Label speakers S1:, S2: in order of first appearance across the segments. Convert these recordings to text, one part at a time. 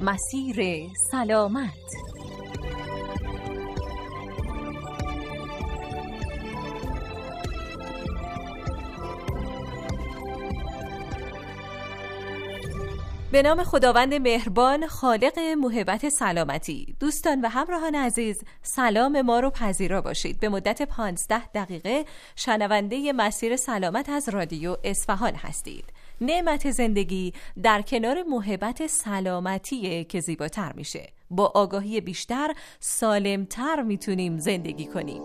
S1: مسیر سلامت. به نام خداوند مهربان خالق محبت سلامتی. دوستان و همراهان عزیز سلام ما رو پذیرا باشید. به مدت 15 دقیقه شنونده مسیر سلامت از رادیو اصفهان هستید. نعمت زندگی در کنار محبت سلامتیه که زیباتر میشه. با آگاهی بیشتر سالمتر می‌تونیم زندگی کنیم.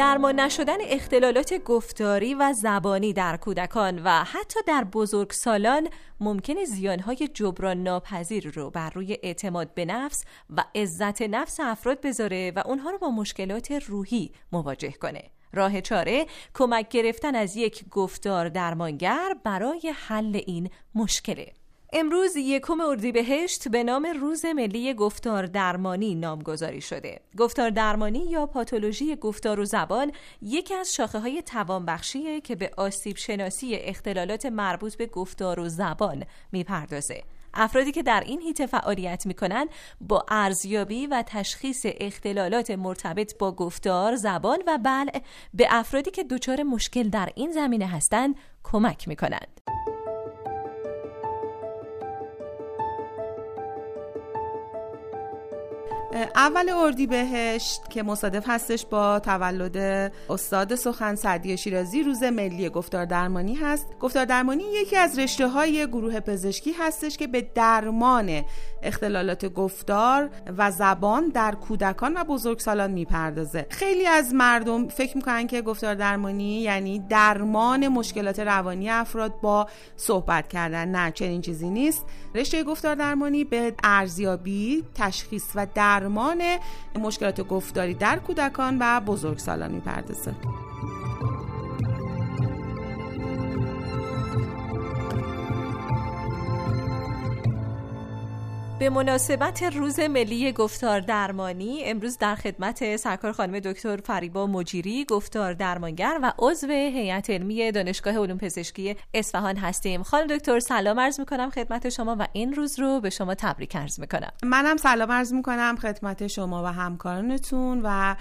S1: درمان نشدن اختلالات گفتاری و زبانی در کودکان و حتی در بزرگسالان ممکن زیانهای جبران ناپذیر رو بر روی اعتماد به نفس و عزت نفس افراد بذاره و اونها رو با مشکلات روحی مواجه کنه. راه چاره کمک گرفتن از یک گفتار درمانگر برای حل این مشکله. امروز یکم اردیبهشت به نام روز ملی گفتار درمانی نامگذاری شده. گفتار درمانی یا پاتولوژی گفتار و زبان یکی از شاخه های توانبخشیه که به آسیب شناسی اختلالات مربوط به گفتار و زبان می‌پردازه. افرادی که در این هیته فعالیت می‌کنن با ارزیابی و تشخیص اختلالات مرتبط با گفتار، زبان و بلع به افرادی که دچار مشکل در این زمینه هستند کمک می‌کنند.
S2: اول اردی بهشت که مصادف هستش با تولد استاد سخن سعدی شیرازی روز ملی گفتار درمانی هست. گفتار درمانی یکی از رشته های گروه پزشکی هستش که به درمان اختلالات گفتار و زبان در کودکان و بزرگسالان می‌پردازه. خیلی از مردم فکر می‌کنن که گفتار درمانی یعنی درمان مشکلات روانی افراد با صحبت کردن. نه چنین چیزی نیست. رشته گفتار درمانی به ارزیابی تشخیص و درمان درمان مشکلات گفتاری در کودکان و بزرگسالان می‌پردازه.
S1: به مناسبت روز ملی گفتار درمانی امروز در خدمت سرکار خانم دکتر فریبا مجیری گفتار درمانگر و عضو هیئت علمی دانشگاه علوم پزشکی اصفهان هستیم. خانم دکتر سلام عرض می‌کنم خدمت شما و این روز رو به شما تبریک عرض می‌کنم.
S2: منم سلام عرض می‌کنم خدمت شما و همکارانتون و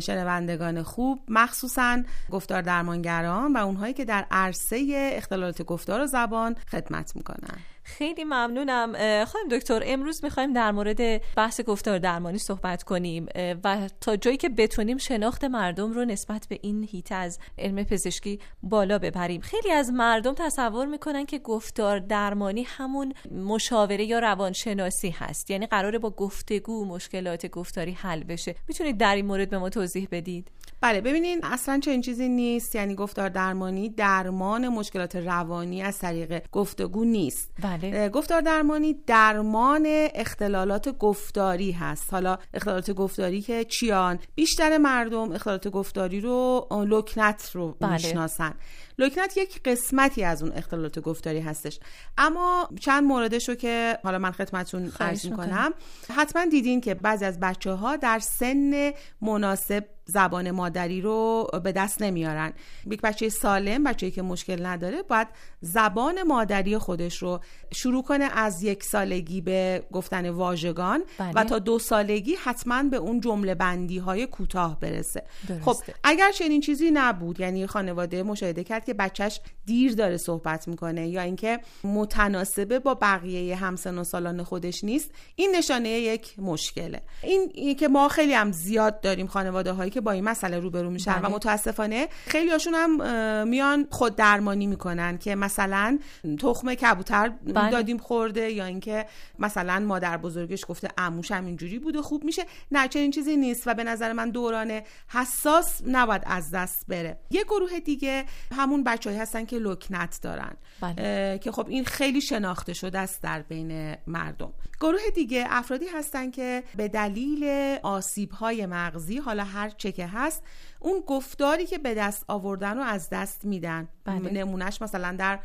S2: شنوندگان خوب. مخصوصا گفتار درمانگران و اونهایی که در عرصه اختلالات گفتار و زبان خدمت می‌کنن
S1: خیلی ممنونم. خانم دکتر امروز می‌خوایم در مورد بحث گفتار درمانی صحبت کنیم. و تا جایی که بتونیم شناخت مردم رو نسبت به این هیت از علم پزشکی بالا ببریم. خیلی از مردم تصور می‌کنن که گفتار درمانی همون مشاوره یا روانشناسی هست. یعنی قراره با گفتگو مشکلات گفتاری حل بشه. می‌تونید در این مورد به ما توضیح بدید؟
S2: بله ببینین اصلا چنین چیزی نیست. یعنی گفتار درمانی درمان مشکلات روانی از طریق گفتگو نیست.
S1: بله.
S2: گفتار درمانی درمان اختلالات گفتاری هست. حالا اختلالات گفتاری که چیان؟ بیشتر مردم اختلالات گفتاری رو لکنت رو بله. می‌شناسن. لکنت یک قسمتی از اون اختلالات گفتاری هستش. اما چند موردش رو که حالا من خدمتتون عرض می‌کنم. حتما دیدین که بعضی از بچه ها در سن مناسب زبان مادری رو به دست نمیارن. یک بچه سالم بچه‌ای که مشکل نداره باید زبان مادری خودش رو شروع کنه از یک سالگی به گفتن واژگان و بله. تا دو سالگی حتما به اون جمله بندی های کوتاه برسه. خب اگر چنین چیزی نبود یعنی خانواده مشاهده کرد که بچهش دیر داره صحبت می‌کنه یا اینکه متناسبه با بقیه همسن و سالان خودش نیست این نشانه یک مشکله. این, که ما خیلی هم زیاد داریم خانواده هایی که با این مسئله روبرو میشن و بله. متاسفانه خیلی هاشون هم میان خود درمانی می‌کنن که مثلا تخم کبوتر بله. دادیم خورده یا اینکه مثلا مادر بزرگش گفته عموش هم اینجوری بوده خوب میشه نه چنین چیزی نیست و به نظر من دوران حساس نباید از دست بره یه گروه دیگه همون بچههایی هستن که لکنت دارن بله. که خب این خیلی شناخته شده است در بین مردم گروه دیگه افرادی هستن که به دلیل آسیب های مغزی حالا هر چه که هست اون گفتاری که به دست آوردن رو از دست میدن. بله. نمونهش مثلا در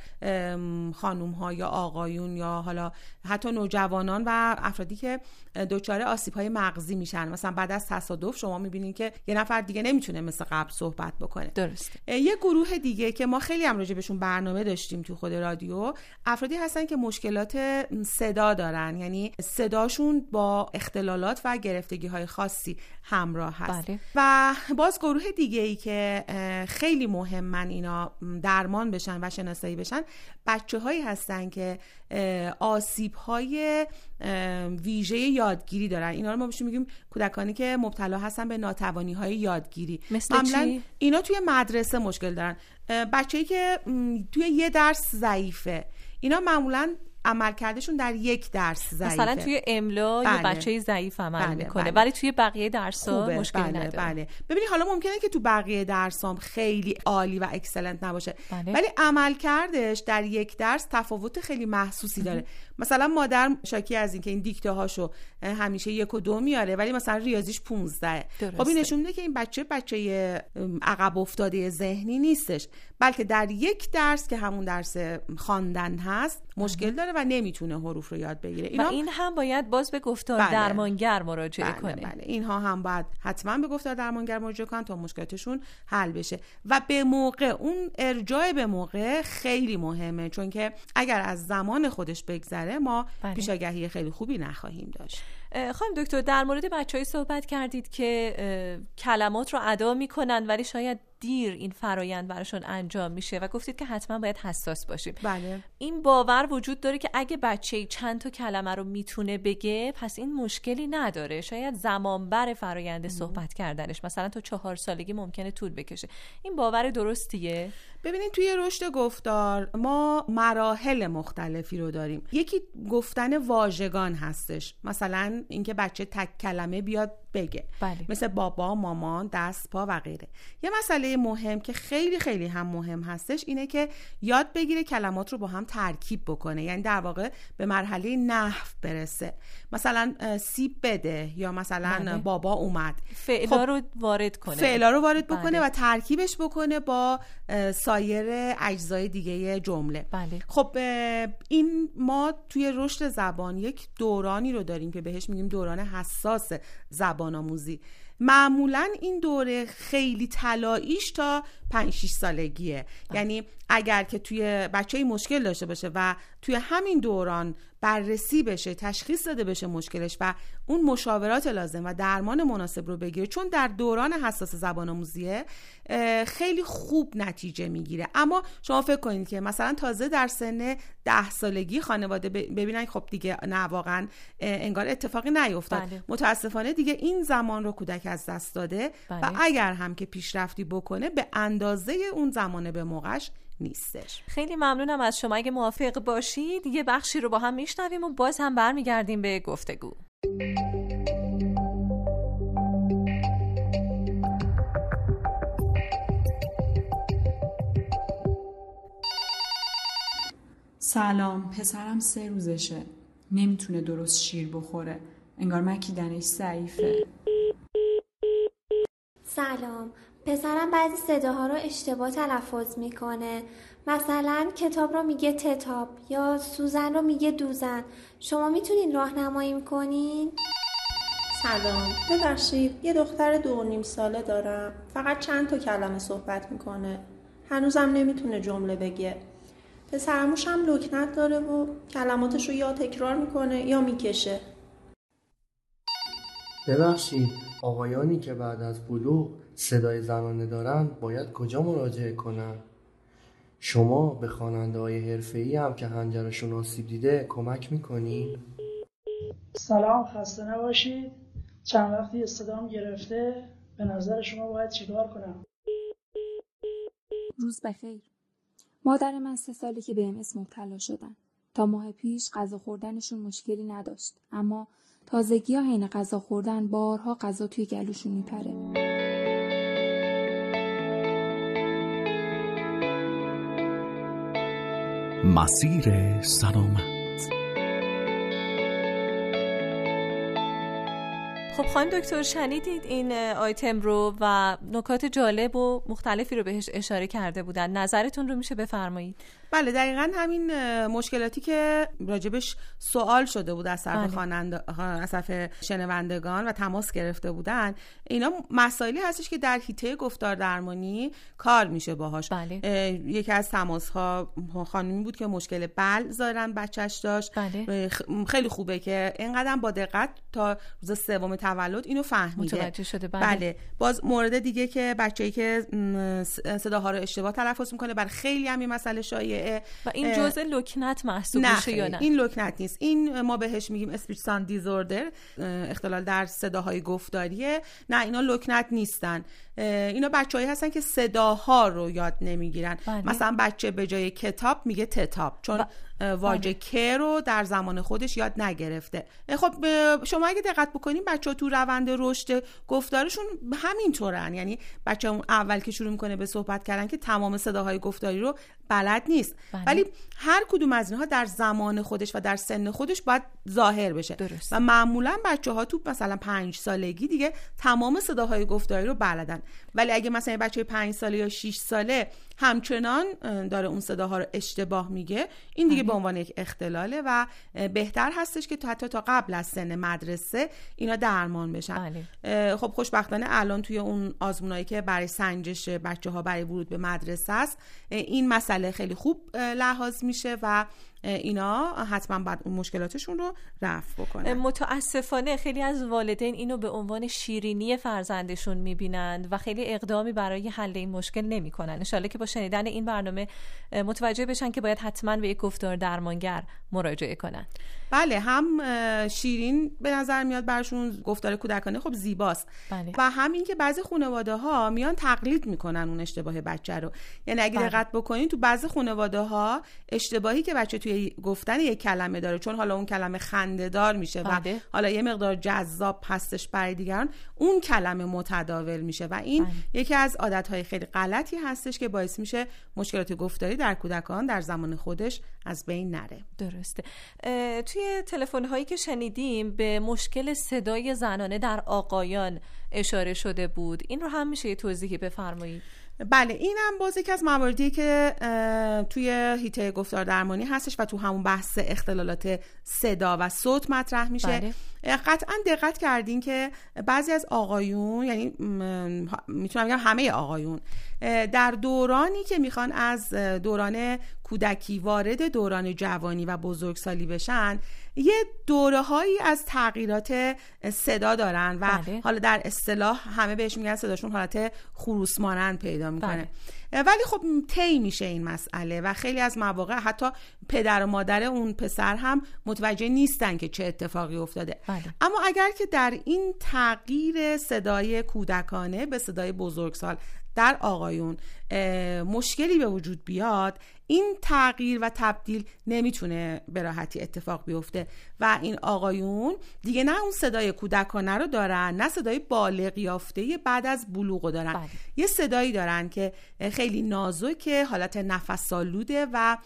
S2: خانوم ها یا آقایون یا حالا حتی نوجوانان و افرادی که دچار آسیب های مغزی میشن. مثلا بعد از تصادف شما می‌بینید که یه نفر دیگه نمی‌تونه مثل قبل صحبت بکنه.
S1: درست
S2: یه گروه دیگه که ما خیلی هم راجع بهشون برنامه داشتیم تو خود رادیو افرادی هستن که مشکلات صدا دارن. یعنی صداشون با اختلالات و گرفتگی های خاصی همراه هست. بله. و باز گروه دیگه ای که خیلی مهمن اینا درمان بشن و شناسایی بشن بچه هایی هستن که آسیب های ویژه یادگیری دارن. اینا رو ما بهشون میگیم کودکانی که مبتلا هستن به ناتوانی های یادگیری.
S1: مثل چی؟
S2: اینا توی مدرسه مشکل دارن. بچه‌ای که توی یه درس ضعیفه اینا معمولا عملکردشون در یک درس ضعیفه
S1: مثلا توی املا بله. یه بچه ضعیف عمل بله. می‌کنه بله. ولی توی بقیه درس ها مشکل
S2: بله.
S1: نداره
S2: بله. ببینید حالا ممکنه که تو بقیه درسام خیلی عالی و اکسلنت نباشه بله. ولی عملکردش در یک درس تفاوت خیلی محسوسی داره مثلا مادر شاکی از اینکه این دیکته هاشو همیشه یک و دو میاره ولی مثلا ریاضیش 15 خب این نشون میده که این بچه بچه عقب افتاده ذهنی نیستش بلکه در یک درس که همون درس خواندن هست مشکل داره و نمی‌تونه حروف رو یاد بگیره
S1: اینا و این هم باید باز به گفتار بله. درمانگر مراجعه
S2: بله.
S1: کنه
S2: بله. اینها هم باید حتما به گفتار درمانگر مراجعه کنن تا مشکلاتشون حل بشه و به موقع اون ارجاع به موقع خیلی مهمه چون که اگر از زمان خودش بگذره ما بله. پیشاگهی خیلی خوبی نخواهیم داشت.
S1: خانم دکتر در مورد بچههایی صحبت کردید که کلمات رو ادا می‌کنن ولی شاید دیر این فرایند براشون انجام میشه و گفتید که حتما باید حساس باشیم.
S2: بله.
S1: این باور وجود داره که اگه بچه چند تا کلمه رو می‌تونه بگه پس این مشکلی نداره. شاید زمان بر فرایند صحبت کردنش مثلا تا چهار سالگی ممکنه طول بکشه. این باور درستیه؟
S2: ببینید توی رشد گفتار ما مراحل مختلفی رو داریم. یکی گفتن واژگان هستش. مثلا اینکه بچه تک کلمه بیاد بگه.
S1: بله.
S2: مثل بابا مامان دست پا و غیره. یه مسئله مهم که خیلی خیلی هم مهم هستش اینه که یاد بگیره کلمات رو با هم ترکیب بکنه. یعنی در واقع به مرحله نحو برسه. مثلا سیب بده یا مثلا بله. بابا اومد.
S1: فعلا خب رو وارد کنه.
S2: فعلا رو وارد بکنه بله. و ترکیبش بکنه با سایر اجزای دیگه جمله
S1: بله.
S2: خب این ما توی رشد زبان یک دورانی رو داریم که بهش میگیم دوران حساس زبان آموزی معمولا این دوره خیلی طلاییش تا 5 6 سالگیه بله. یعنی اگر که توی بچه مشکل داشته باشه و توی همین دوران بررسی بشه تشخیص داده بشه مشکلش و اون مشاورات لازم و درمان مناسب رو بگیره چون در دوران حساس زبان آموزیه خیلی خوب نتیجه می‌گیره اما شما فکر کنید که مثلا تازه در سن ده سالگی خانواده ببینن خب دیگه نه واقعا انگار اتفاقی نیفتاد
S1: بله.
S2: متاسفانه دیگه این زمان رو کودک از دست داده بله. و اگر هم که پیشرفتی بکنه به اندازه اون زمانه به موقعش نیستش.
S1: خیلی ممنونم از شما. اگه موافق باشید یه بخشی رو با هم میشنویم و باز هم برمیگردیم به گفتگو.
S3: سلام. پسرم سه روزشه. نمی‌تونه درست شیر بخوره. انگار مکیدنش ضعیفه.
S4: سلام. پسرم بعضی صداها رو اشتباه تلفظ می‌کنه. مثلا کتاب رو میگه تتاب یا سوزن رو میگه دوزن. شما می‌تونین راهنمایی کنین؟
S5: سلام. ببخشید یه دختر دو نیم ساله دارم. فقط چند تا کلمه صحبت می‌کنه. هنوزم نمی‌تونه جمله بگه. پسرموش هم لکنت داره و کلماتش رو یا تکرار می‌کنه یا می‌کشه.
S6: ببخشید آقایانی که بعد از بلوغ صدای زنانه دارن باید کجا مراجعه کنن؟ شما به خواننده های حرفه‌ای هم که هنجرشون آسیب دیده کمک می‌کنین؟
S7: سلام خسته نباشید. چند وقتی صدام گرفته به نظر شما باید چیکار کنم؟
S8: روز بخیر. مادر من سه سالی که به ام مبتلا شدن. تا ماه پیش غذا خوردنشون مشکلی نداشت. اما تازگی ها حین غذا خوردن بارها غذا توی گلوشون میپره.
S9: مسیر سلامت.
S1: خب خانم دکتر شنیدید این آیتم رو و نکات جالب و مختلفی رو بهش اشاره کرده بودن. نظرتون رو میشه بفرمایید.
S2: بله دقیقا همین مشکلاتی که راجبش سوال شده بود از طرف بله. شنوندگان و تماس گرفته بودن اینا مسائلی هستش که در هیته گفتار درمانی کار میشه باهاش
S1: بله.
S2: یکی از تماس ها خانمی بود که مشکل بل زارن بچهش داشت
S1: بله.
S2: خیلی خوبه که اینقدر با دقت تا روز سوم تولد اینو فهمیده
S1: متوجه شده
S2: بله. بله. باز مورد دیگه که بچه‌ای که صداها رو اشتباه تلفظ می‌کنه برای خیلی هم مسئله شایعه
S1: و این جزء لکنت محسوب میشه یا نه؟
S2: این لکنت نیست. این ما بهش میگیم اسپیچ سان دیزوردر اختلال در صداهای گفتاریه. نه اینا لکنت نیستن. اینا بچههایی هستن که صداها رو یاد نمی‌گیرن.
S1: بله.
S2: مثلا بچه به جای کتاب میگه تتاب چون واژه که رو در زمان خودش یاد نگرفته. خب شما اگه دقت بکنین بچه ها تو روند رشد گفتارشون همینطورن. یعنی بچه اون اول که شروع می‌کنه به صحبت کردن که تمام صداهای گفتاری رو بلد نیست.
S1: بله.
S2: ولی هر کدوم از اینها در زمان خودش و در سن خودش باید ظاهر بشه.
S1: درست.
S2: و معمولا بچه ها تو مثلا پنج سالگی دیگه تمام صداهای گفتاری رو بلدن. ولی اگه مثلا بچه پنج ساله یا 6 ساله همچنان داره اون صداها رو اشتباه میگه این دیگه. به عنوان یک اختلاله و بهتر هستش که حتی تا قبل از سن مدرسه اینا درمان بشن
S1: بله.
S2: خب خوشبختانه الان توی اون آزمونایی که برای سنجش بچه ها برای ورود به مدرسه است این مسئله خیلی خوب لحاظ میشه و اینا حتما باید اون مشکلاتشون رو رفع بکنن.
S1: متاسفانه خیلی از والدین اینو به عنوان شیرینی فرزندشون می‌بینند و خیلی اقدامی برای حل این مشکل نمی‌کنن. انشالله که با شنیدن این برنامه متوجه بشن که باید حتما به یک گفتار درمانگر مراجعه کنن.
S2: بله هم شیرین به نظر میاد برشون گفتار کودکانه خب زیباست.
S1: بله.
S2: و همین که بعضی خانواده ها میان تقلید می‌کنن اون اشتباه بچه رو. یعنی اگه
S1: بله.
S2: دقت بکنین تو بعضی خانواده ها اشتباهی که بچه توی گفتن یک کلمه داره چون حالا اون کلمه خندهدار میشه
S1: بله.
S2: و حالا یه مقدار جذاب هستش برای دیگران اون کلمه متداول میشه و این
S1: بله.
S2: یکی از عادتهای خیلی غلطی هستش که باعث میشه مشکلات گفتاری در کودکان در زمان خودش از بین نره
S1: درسته توی تلفن هایی که شنیدیم به مشکل صدای زنانه در آقایان اشاره شده بود این رو هم میشه یه توضیحی بفرمایید
S2: بله این هم باز یکی از مواردی که توی هیته گفتار درمانی هستش و تو همون بحث اختلالات صدا و صوت مطرح میشه
S1: بله.
S2: قطعا دقت کردین که بعضی از آقایون یعنی می‌تونم بگم همه آقایون در دورانی که می‌خوان از دوران کودکی وارد دوران جوانی و بزرگسالی بشن یه دوره هایی از تغییرات صدا دارن و
S1: بله.
S2: حالا در اصطلاح همه بهش میگن صداشون حالت خروس مانند پیدا می‌کنه
S1: بله.
S2: ولی خب طی میشه این مسئله و خیلی از مواقع حتی پدر و مادر اون پسر هم متوجه نیستن که چه اتفاقی افتاده
S1: بله.
S2: اما اگر که در این تغییر صدای کودکانه به صدای بزرگسال در آقایون مشکلی به وجود بیاد این تغییر و تبدیل نمی‌تونه به راحتی اتفاق بیفته. و این آقایون دیگه نه اون صدای کودکانه رو دارن نه صدای بالغ یافته بعد از بلوغ دارن.
S1: بله.
S2: یه صدایی دارن که خیلی نازکه حالت نفسالوده و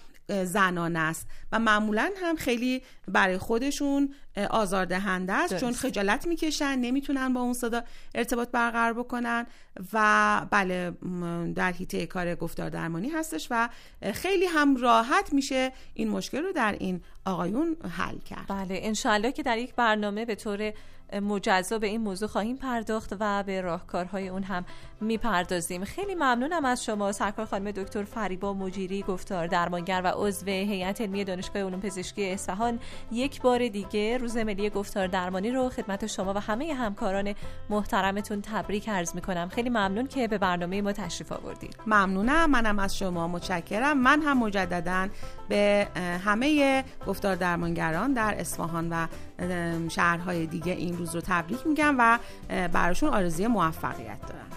S2: زنانه است. و معمولا هم خیلی برای خودشون آزاردهنده است چون خجالت می‌کشن نمی‌تونن با اون صدا ارتباط برقرار بکنن و بله در حیطه کار گفتار درمانی هستش و خیلی هم راحت میشه این مشکل رو در این آقایون حل کرد.
S1: بله انشالله که در یک برنامه به طور مجزا به این موضوع خواهیم پرداخت و به راهکارهای اون هم می‌پردازیم. خیلی ممنونم از شما سرکار خانم دکتر فریبا مجیری گفتار درمانگر و عضو هیئت علمی دانشگاه علوم پزشکی اصفهان. یک بار دیگه روز ملی گفتار درمانی رو خدمت شما و همه همکاران محترمتون تبریک عرض می‌کنم. خیلی ممنون که به برنامه ما تشریف آوردید
S2: ممنونم. منم از شما متشکرم. من هم مجددا به همه گفتار درمانگران در اصفهان و شهرهای دیگه این روز رو تبریک میگم و براشون آرزوی موفقیت دارم.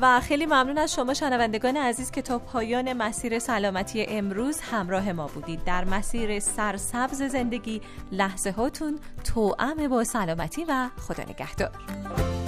S1: و خیلی ممنون از شما شنوندگان عزیز که تا پایان مسیر سلامتی امروز همراه ما بودید. در مسیر سرسبز زندگی لحظه هاتون توأم با سلامتی و خدا نگهدار.